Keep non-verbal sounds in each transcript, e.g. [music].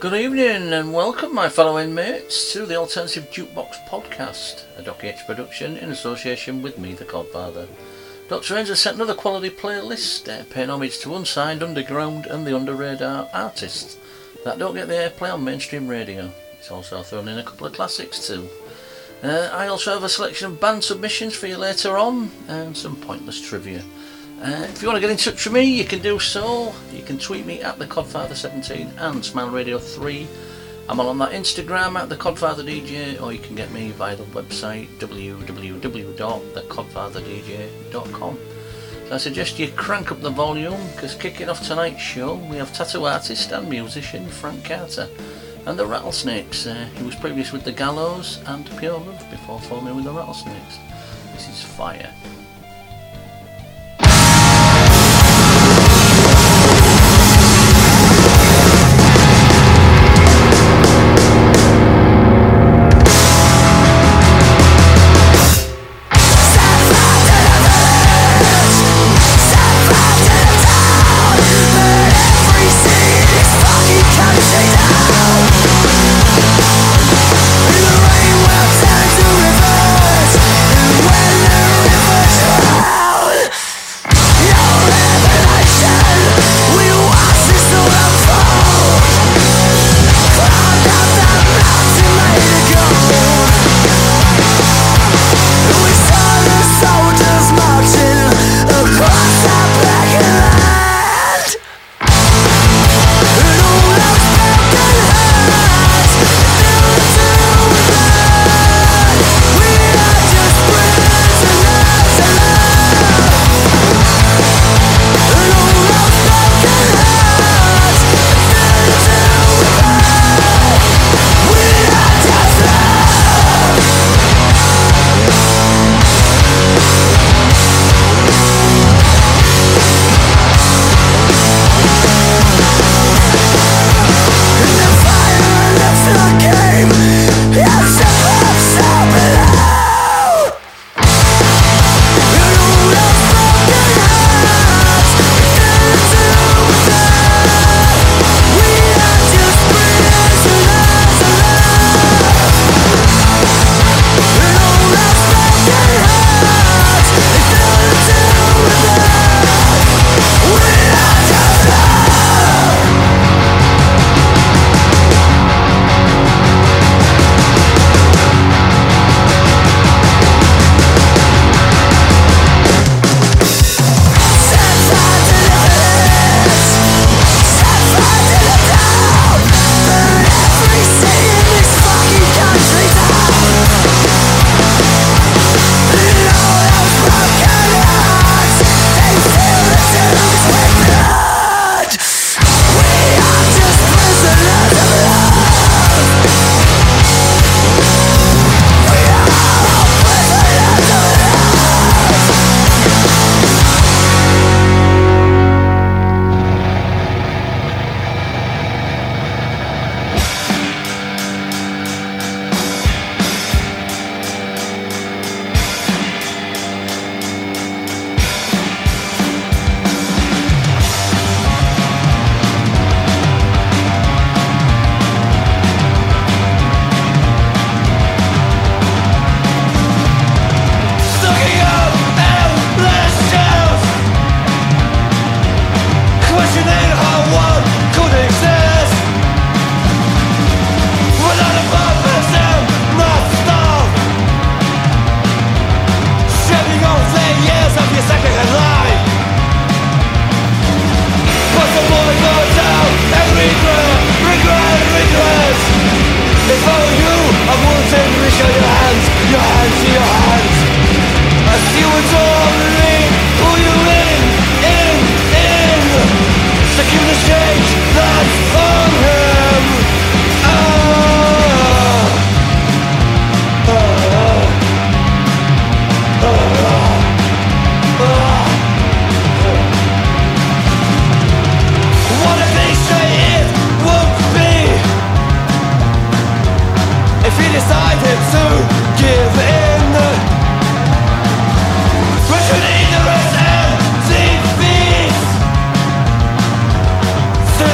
Good evening and welcome, my fellow inmates, to the Alternative Jukebox Podcast, a Doc H production in association with me, the Codfather. Dr. Enns has set another quality playlist, uh, paying homage to unsigned, underground, and the under radar artists that don't get the airplay on mainstream radio. It's also thrown in a couple of classics too. Uh, I also have a selection of band submissions for you later on and some pointless trivia. Uh, if you want to get in touch with me, you can do so. You can tweet me at the Codfather17 and Smile Radio 3. I'm on that Instagram at the Codfather DJ, or you can get me via the website www.thecodfatherdj.com. So I suggest you crank up the volume because kicking off tonight's show, we have tattoo artist and musician Frank Carter and the Rattlesnakes. Uh, he was previous with the Gallows and Pure Love before forming with the Rattlesnakes. This is Fire.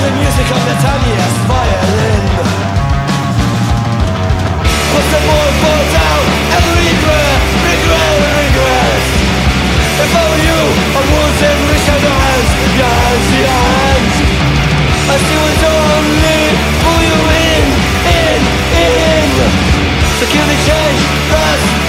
The music of the tiniest violin. What's the more falls out and regret, regret, regret. If were you, have reached out your hands, your hands I see what's only pull you in, in, in. Securely change, that's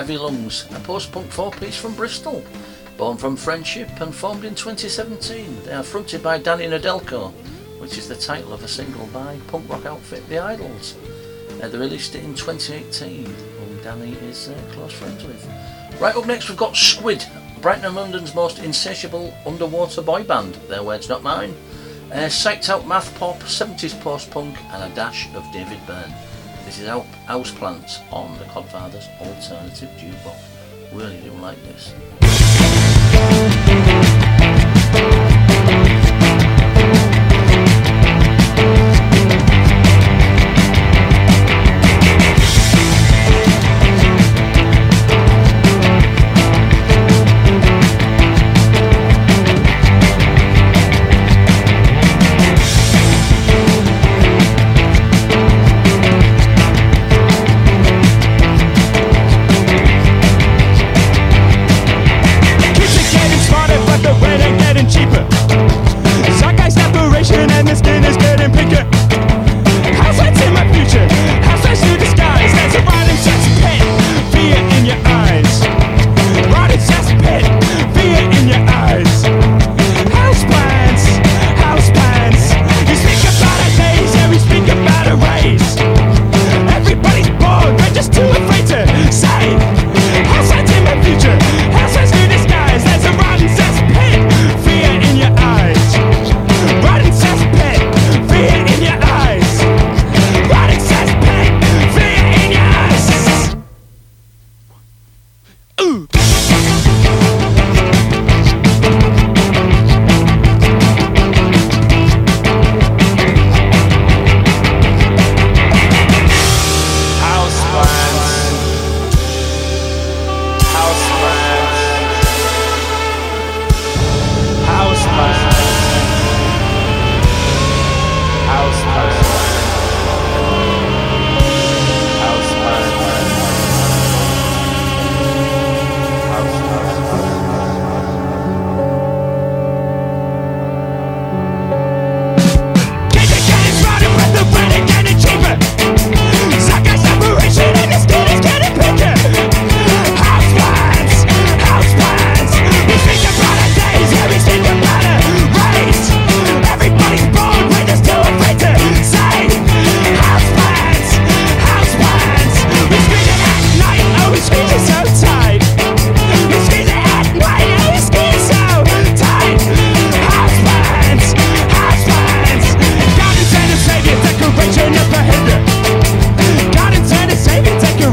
Heavy Lungs, a post-punk four-piece from Bristol, born from friendship and formed in 2017. They are fronted by Danny Nedelko, which is the title of a single by punk rock outfit The Idles. Uh, they released it in 2018, whom Danny is uh, close friends with. Right up next, we've got Squid, Brighton and London's most insatiable underwater boy band. Their words, not mine. Uh, psyched out math pop, 70s post punk, and a dash of David Byrne. This is Hou- Houseplants on the Codfathers Alternative Jukebox. Really do like this.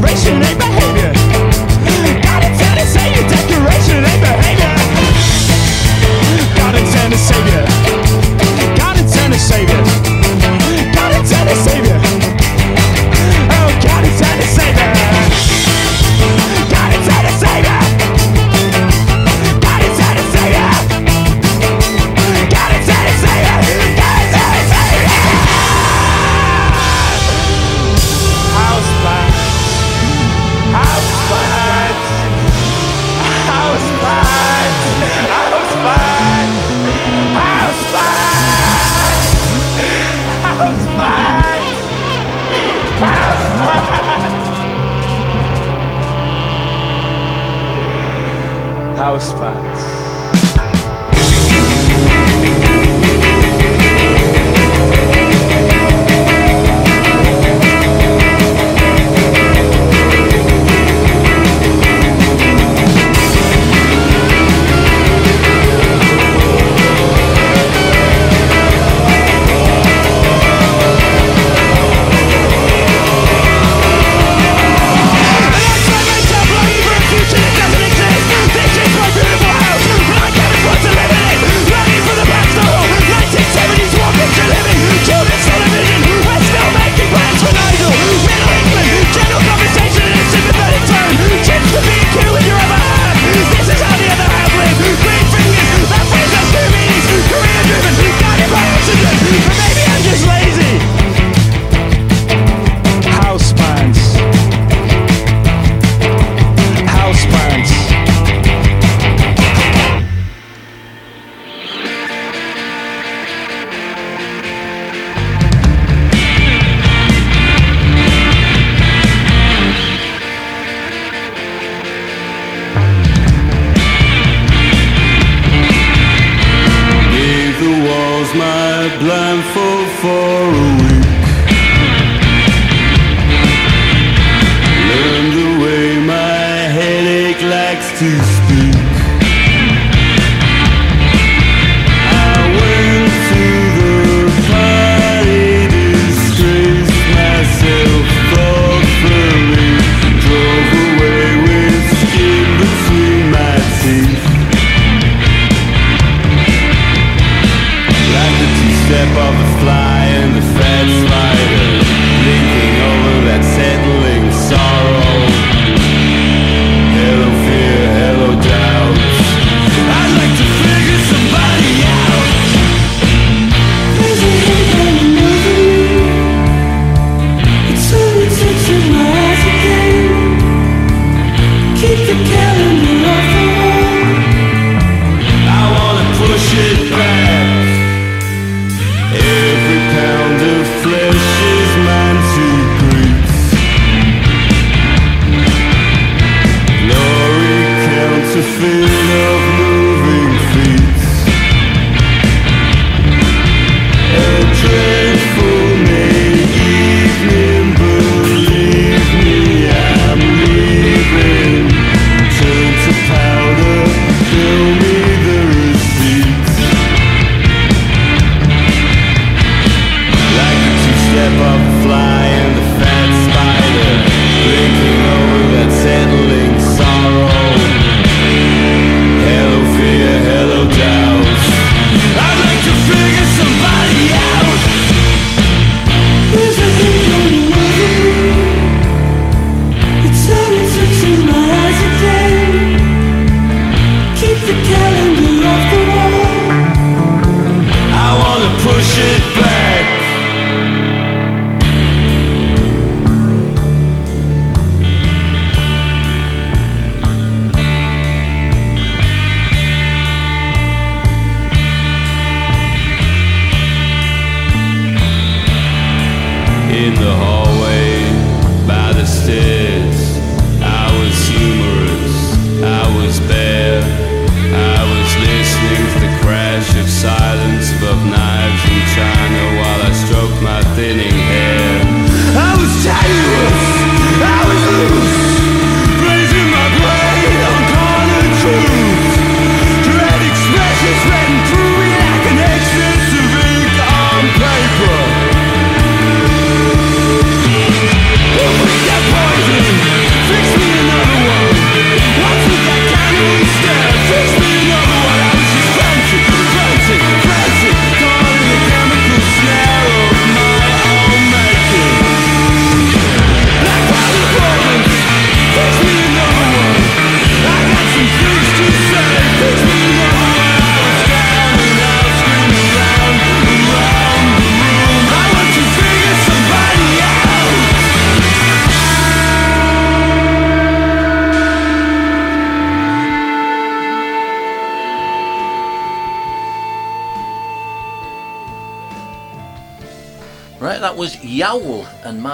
generation, Abraham.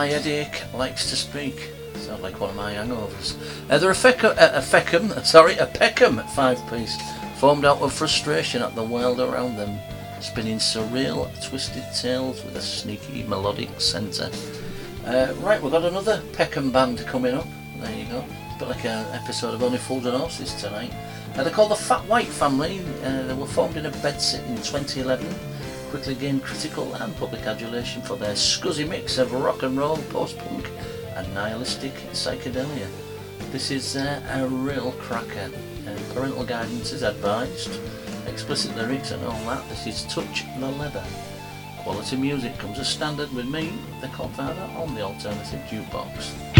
My Headache Likes to Speak. Sounds like one of my hangovers. Uh, they're a, Fecum, uh, a sorry, a Peckham five-piece, formed out of frustration at the world around them, spinning surreal, twisted tales with a sneaky melodic centre. Uh, right, we've got another Peckham band coming up. There you go. A bit like an episode of Only Fools and Horses tonight. Uh, they're called the Fat White Family. Uh, they were formed in a bedsit in 2011. Quickly gained critical and public adulation for their scuzzy mix of rock and roll, post-punk, and nihilistic psychedelia. This is uh, a real cracker. Uh, parental guidance is advised. Explicit lyrics and all that. This is Touch the Leather. Quality music comes as standard with me, the Codfather, on the Alternative Jukebox.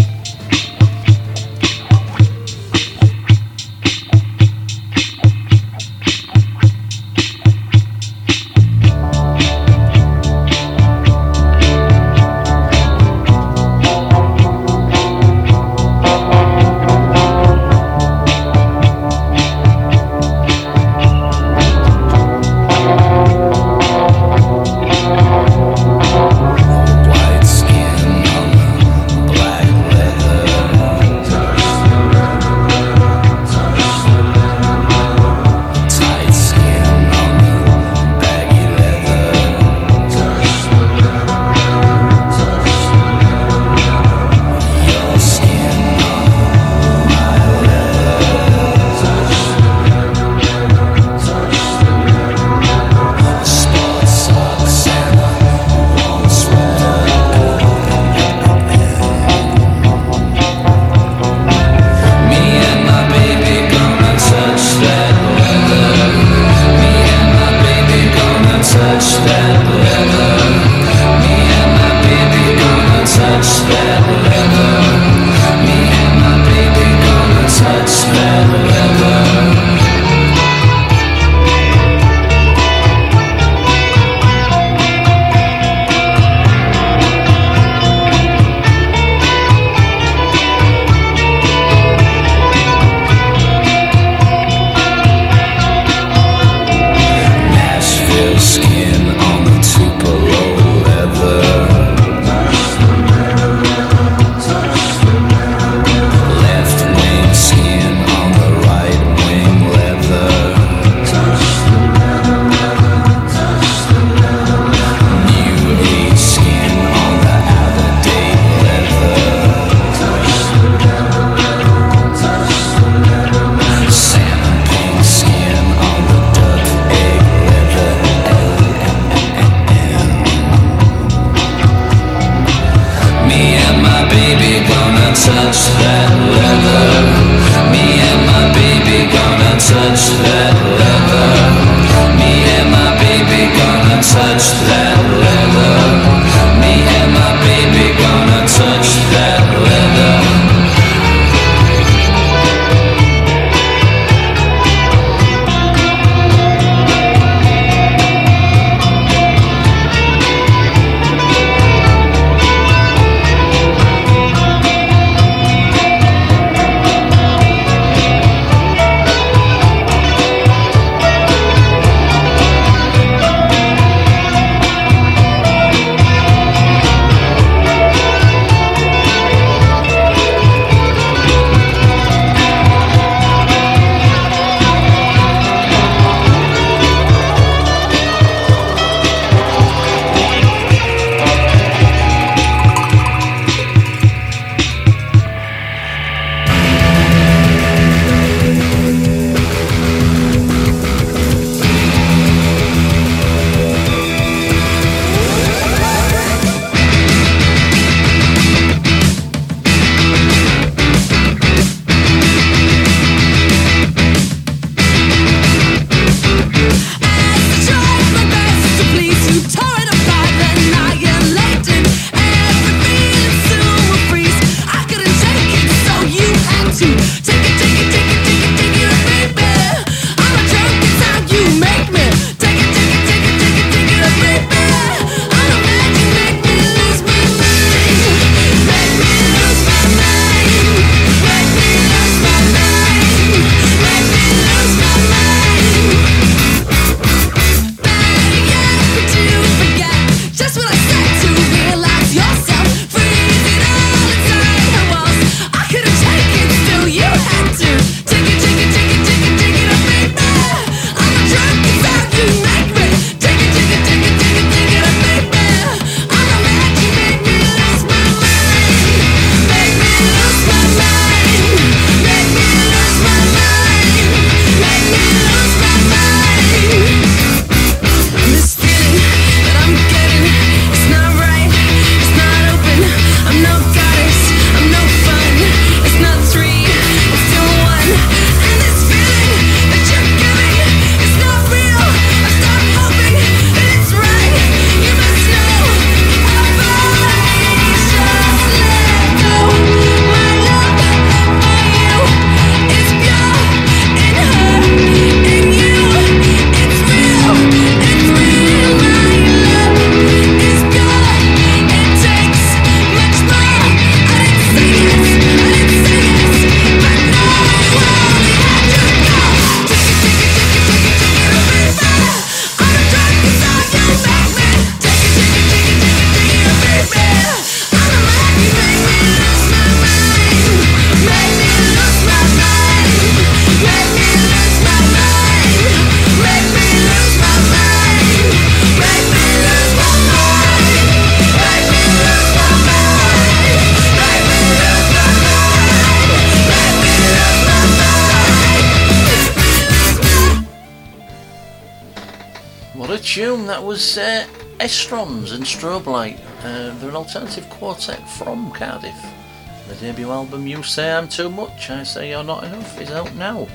The debut album You Say I'm Too Much, I Say You're Not Enough is out now.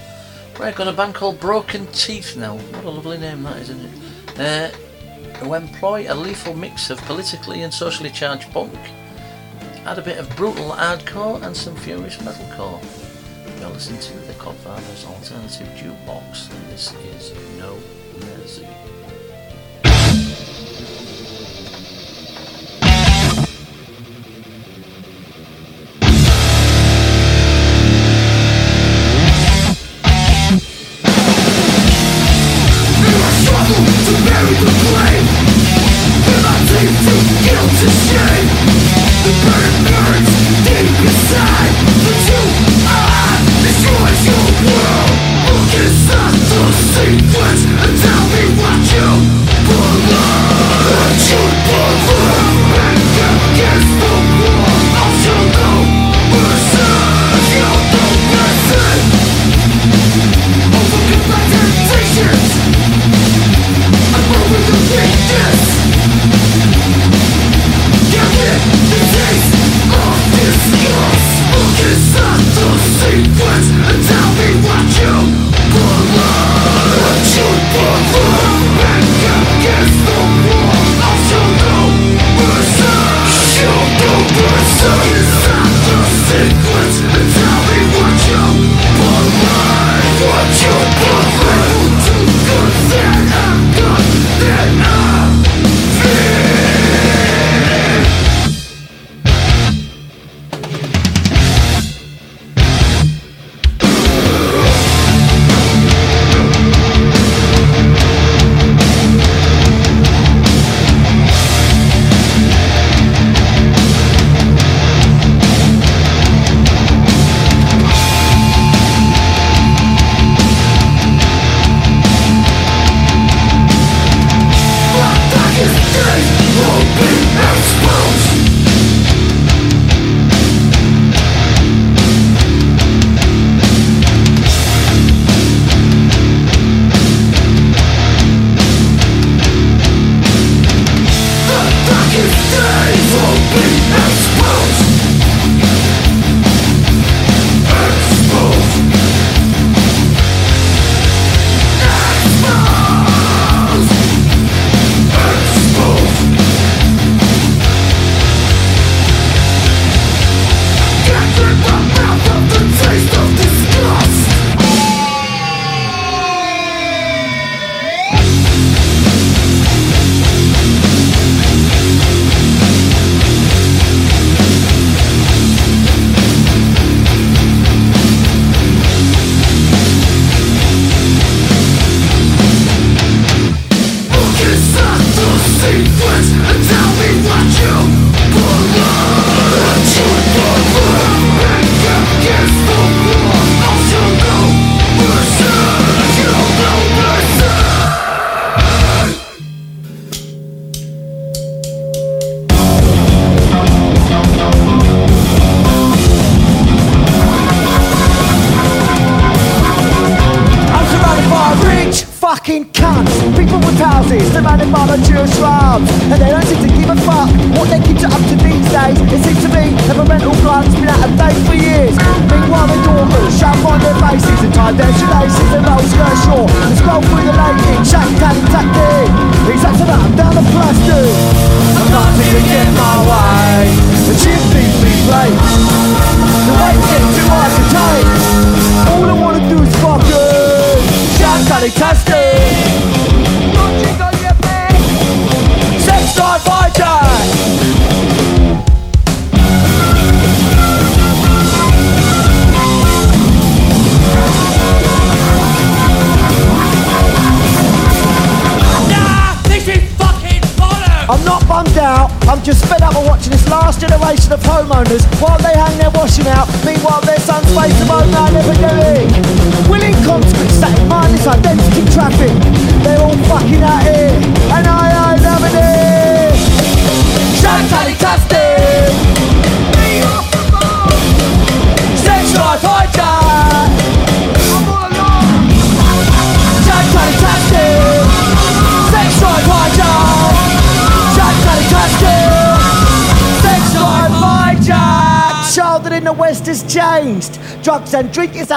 Right, got a band called Broken Teeth now. What a lovely name that is, isn't it? Uh, who employ a lethal mix of politically and socially charged punk, add a bit of brutal hardcore and some furious metalcore. You're listening to the Codfathers Alternative Jukebox, and this is No Mercy.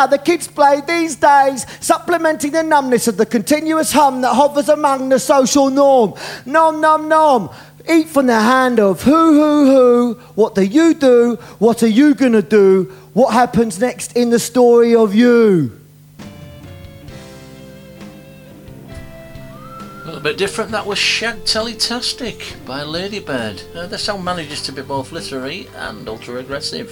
The kids play these days, supplementing the numbness of the continuous hum that hovers among the social norm. Nom, nom, nom. Eat from the hand of who, who, who. What do you do? What are you gonna do? What happens next in the story of you? A little bit different, that was Shag Tastic by Ladybird. Uh, their sound manages to be both literary and ultra aggressive,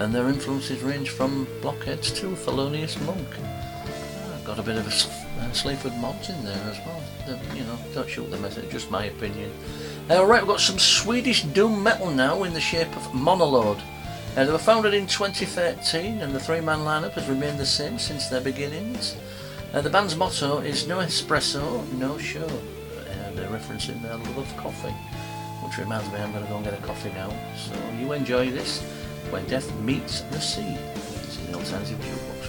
and their influences range from Blockheads to Thelonious Monk. Uh, got a bit of a uh, Sleaford Mods in there as well. Uh, you know, don't shoot the message, just my opinion. Uh, right, we've got some Swedish doom metal now in the shape of Monolord. Uh, they were founded in 2013 and the three-man lineup has remained the same since their beginnings. Uh, the band's motto is no espresso, no show. Uh, they're referencing their love of coffee, which reminds me I'm going to go and get a coffee now. So you enjoy this when death meets the sea. It's the alternative jukebox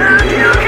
Thank you.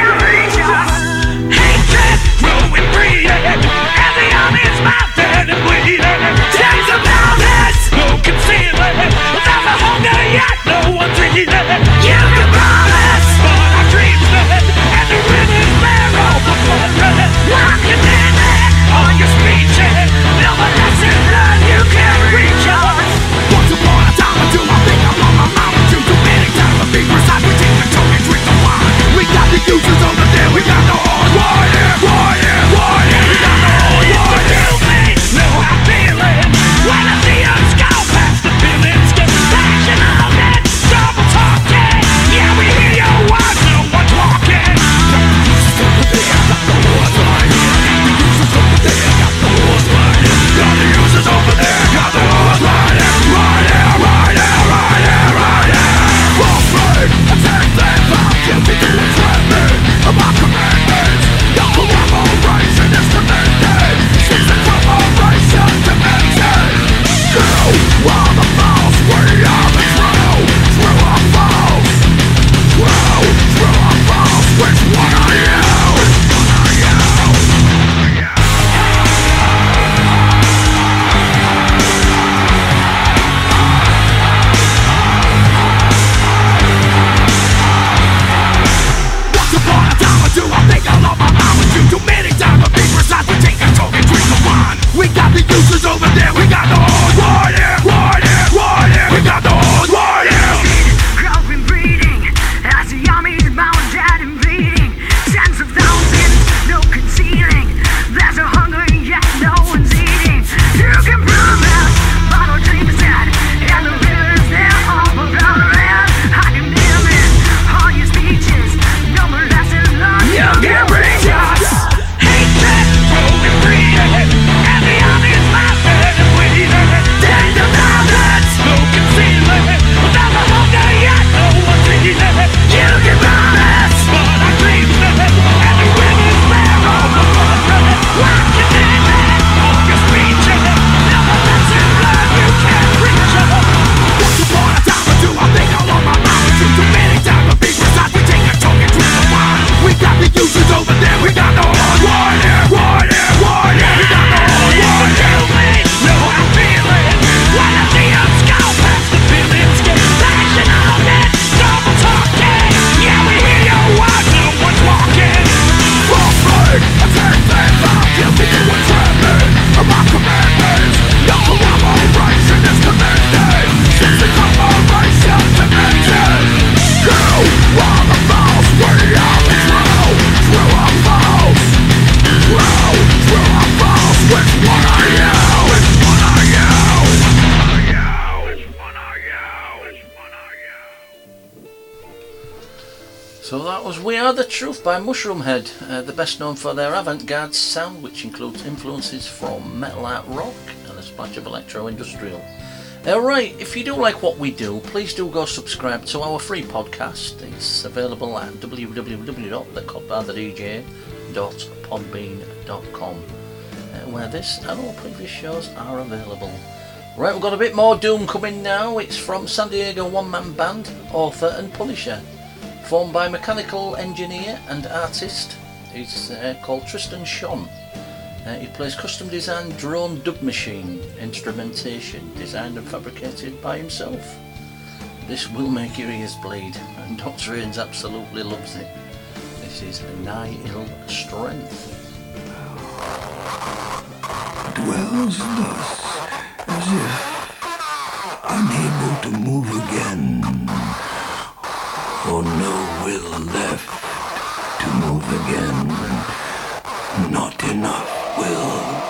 Truth by Mushroomhead, uh, the best known for their avant garde sound, which includes influences from metal art rock and a splash of electro industrial. Alright, if you do like what we do, please do go subscribe to our free podcast. It's available at www.thecodfatherdj.podbean.com, uh, where this and all previous shows are available. Right, we've got a bit more Doom coming now. It's from San Diego one man band, Author and Punisher. Formed by mechanical engineer and artist, he's uh, called Tristan Shone. Uh, he plays custom designed drone dub machine instrumentation designed and fabricated by himself. This will make your ears bleed, and Dr. Ains absolutely loves it. This is Nihil Strength. dwells thus as if unable to move again, or left to move again, not enough will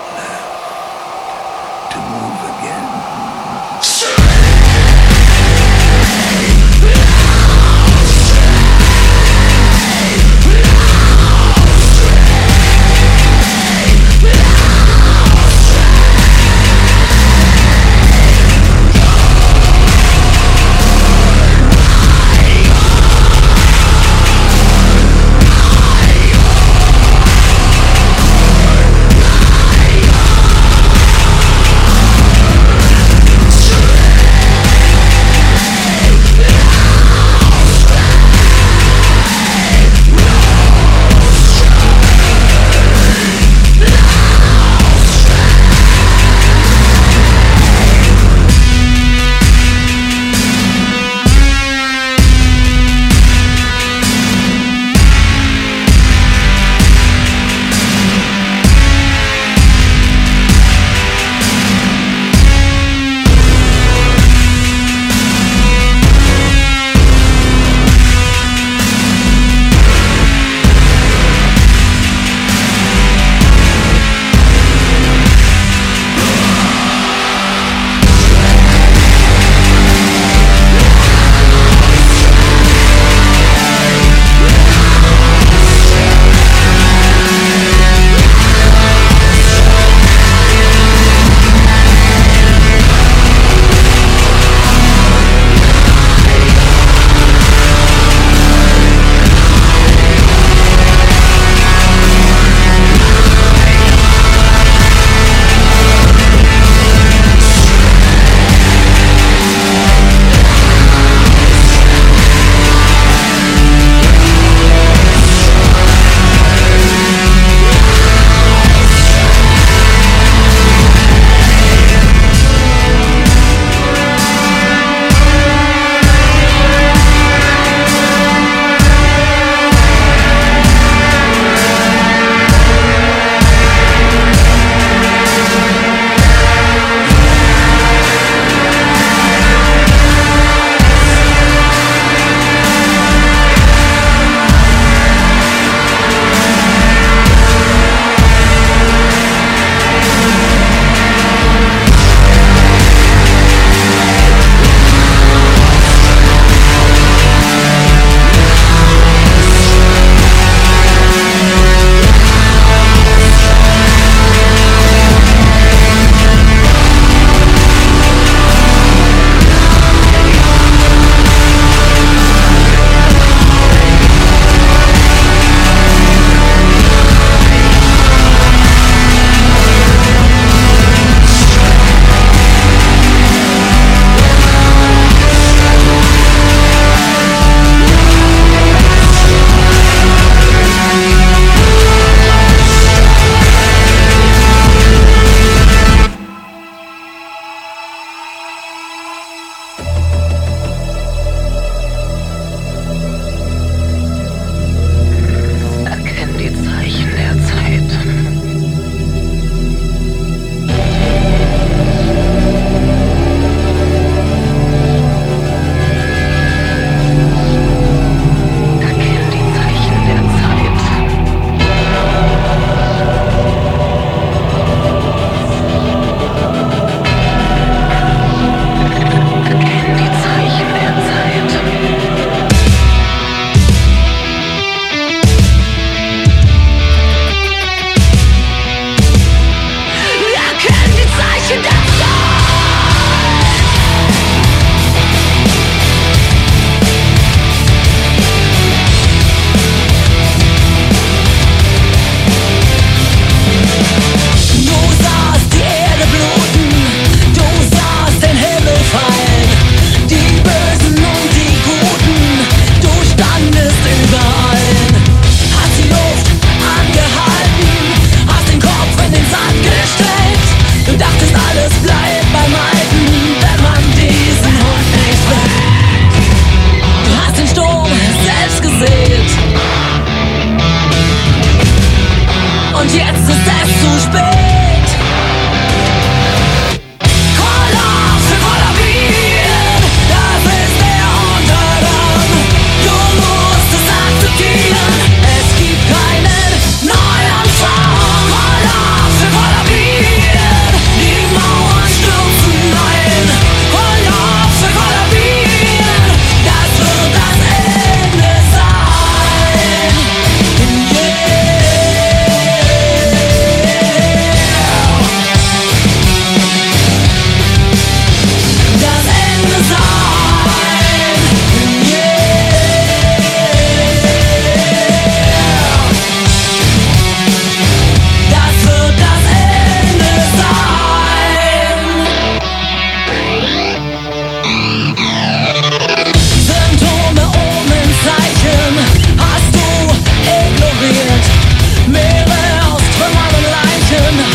같은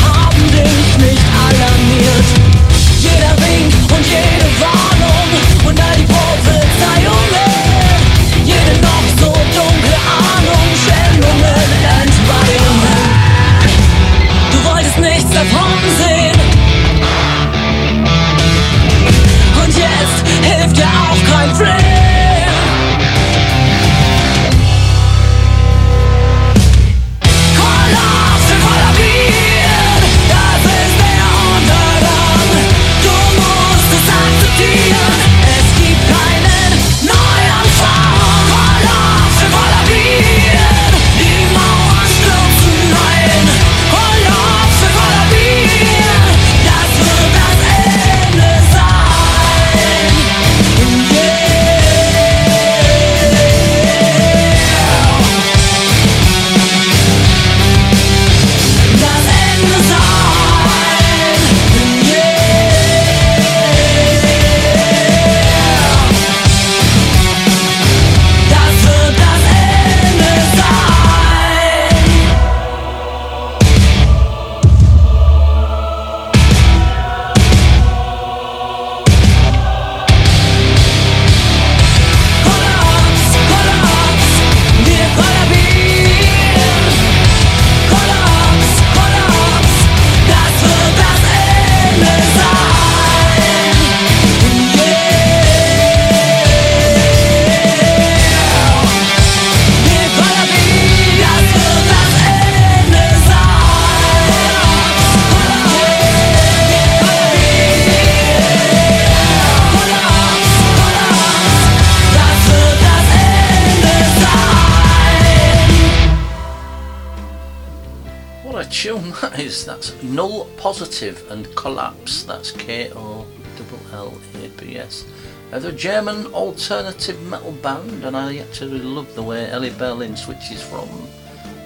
a German alternative metal band, and I actually love the way Elli Berlin switches from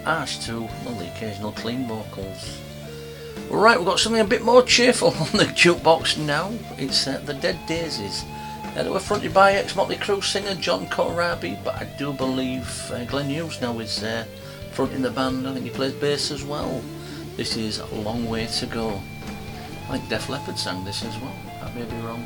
harsh to well, the occasional clean vocals. Right, we've got something a bit more cheerful [laughs] on the jukebox now. It's uh, The Dead Daisies. Uh, they were fronted by ex-Motley Crue singer John Corabi, but I do believe uh, Glenn Hughes now is uh, fronting the band. I think he plays bass as well. This is A Long Way To Go. I think Def Leppard sang this as well. I may be wrong.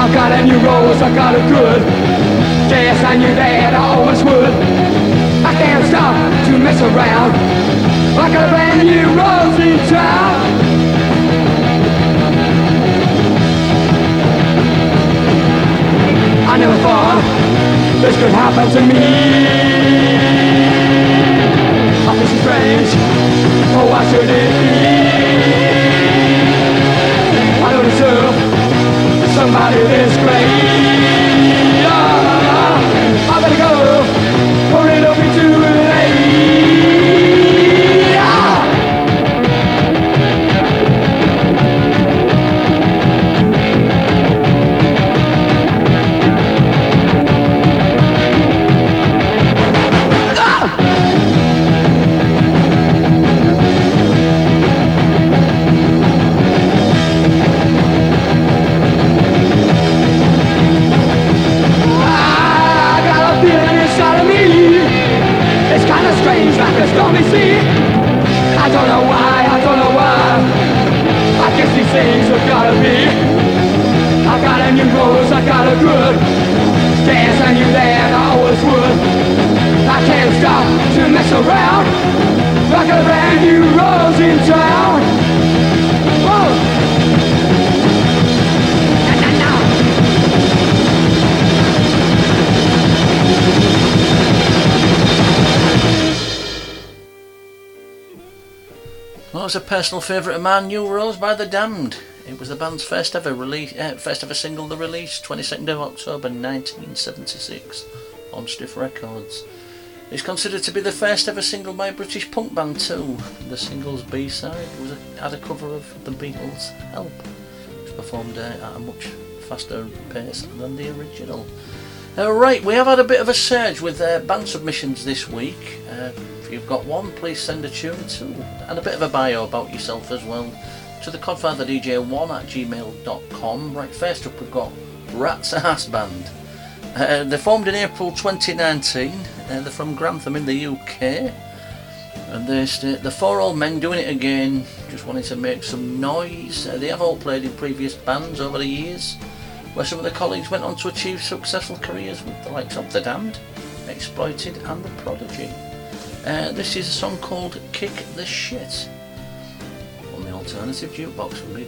I got a new rose, I got a good. Guess I knew that I always would. I can't stop to mess around. I got a brand new rose in town. I never thought this could happen to me. I feel so strange. Oh, why should it be? Somebody this great. Like a stormy. I don't know why, I don't know why. I guess these things have gotta be. I got a new rose, I got a good. Dance, I knew that I always would. I can't stop to mess around. I got a brand new rose in town. Whoa. Na, na, na. Well, it's a personal favourite of mine, New Rose by The Damned. It was the band's first ever release, uh, first ever single they released, 22nd of October 1976, on Stiff Records. It's considered to be the first ever single by a British punk band too. The single's B-side was a, had a cover of the Beatles' Help, which performed uh, at a much faster pace than the original. Uh, right, we have had a bit of a surge with uh, band submissions this week. Uh, if you've got one, please send a tune to, and a bit of a bio about yourself as well, to the codfatherdj1 at gmail.com. Right, first up we've got Rats Ass Band. Uh, they formed in April 2019, uh, they're from Grantham in the UK. And they state, the four old men doing it again, just wanted to make some noise. Uh, they have all played in previous bands over the years where some of the colleagues went on to achieve successful careers with the likes of The Damned, Exploited and The Prodigy. Uh, this is a song called Kick the Shit on the Alternative Jukebox from the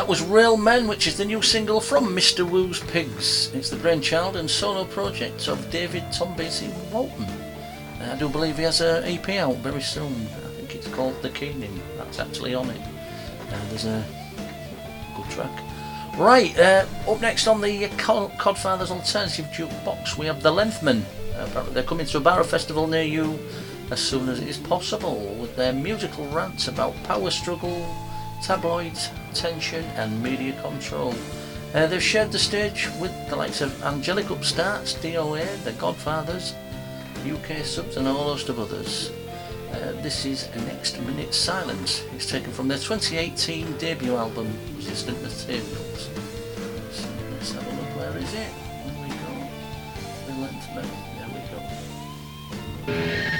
that was Real Men, which is the new single from Mr. Woo's Pigs. It's the brainchild and solo project of David Tom Basie Walton. Uh, I do believe he has an EP out very soon. I think it's called The Keening. That's actually on it. Uh, there's a good track. Right, uh, up next on the Cod- Codfathers Alternative Jukebox, we have The Lengthmen. Uh, apparently they're coming to a barrow festival near you as soon as it is possible with their musical rants about power struggle, tabloids, tension, and media control. Uh, they've shared the stage with the likes of Angelic Upstarts, DOA, The Godfathers, UK Subs, and a whole host of others. Uh, this is Next Minute Silence. It's taken from their 2018 debut album, Resistant Materials. So let's have a look. Where is it? There we go. The Lengthman. There we go.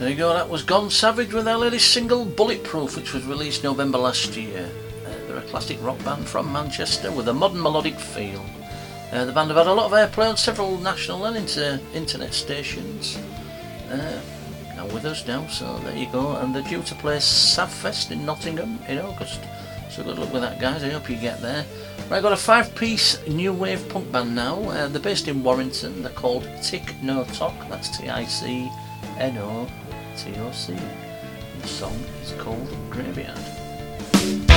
There you go, that was Gone Savage with their latest single Bulletproof, which was released November last year. Uh, they're a classic rock band from Manchester with a modern melodic feel. Uh, the band have had a lot of airplay on several national and inter- internet stations. Uh, are with us now, so there you go. And they're due to play Savfest in Nottingham in August. So good luck with that, guys. I hope you get there. Right, I've got a five-piece new wave punk band now. Uh, they're based in Warrington. They're called Tick No Tock. That's T-I-C-N-O-T-O-C. The song is called Graveyard.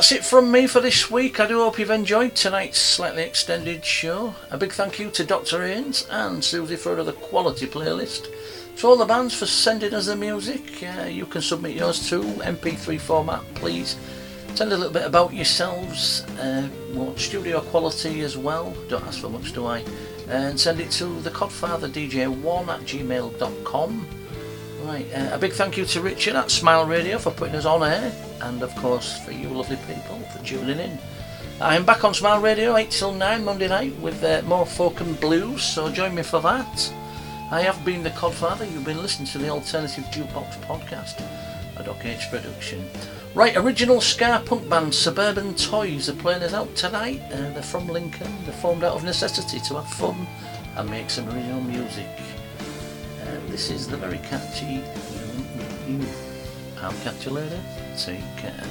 That's it from me for this week. I do hope you've enjoyed tonight's slightly extended show. A big thank you to Dr. Ains and Susie for another quality playlist. To all the bands for sending us the music. Uh, you can submit yours to MP3 format, please. Tell a little bit about yourselves. Uh, want studio quality as well. Don't ask for much, do I? And send it to the Codfather DJ1 at gmail.com. Right, uh, a big thank you to Richard at Smile Radio for putting us on air, and of course for you lovely people for tuning in. I'm back on Smile Radio 8 till 9 Monday night with uh, more folk and blues, so join me for that. I have been the Codfather, you've been listening to the Alternative Jukebox podcast, a Doc H production. Right, original ska punk band Suburban Toys are playing us out tonight. Uh, they're from Lincoln, they're formed out of necessity to have fun and make some original music. This is the very catchy. I'll catch you later. Take care.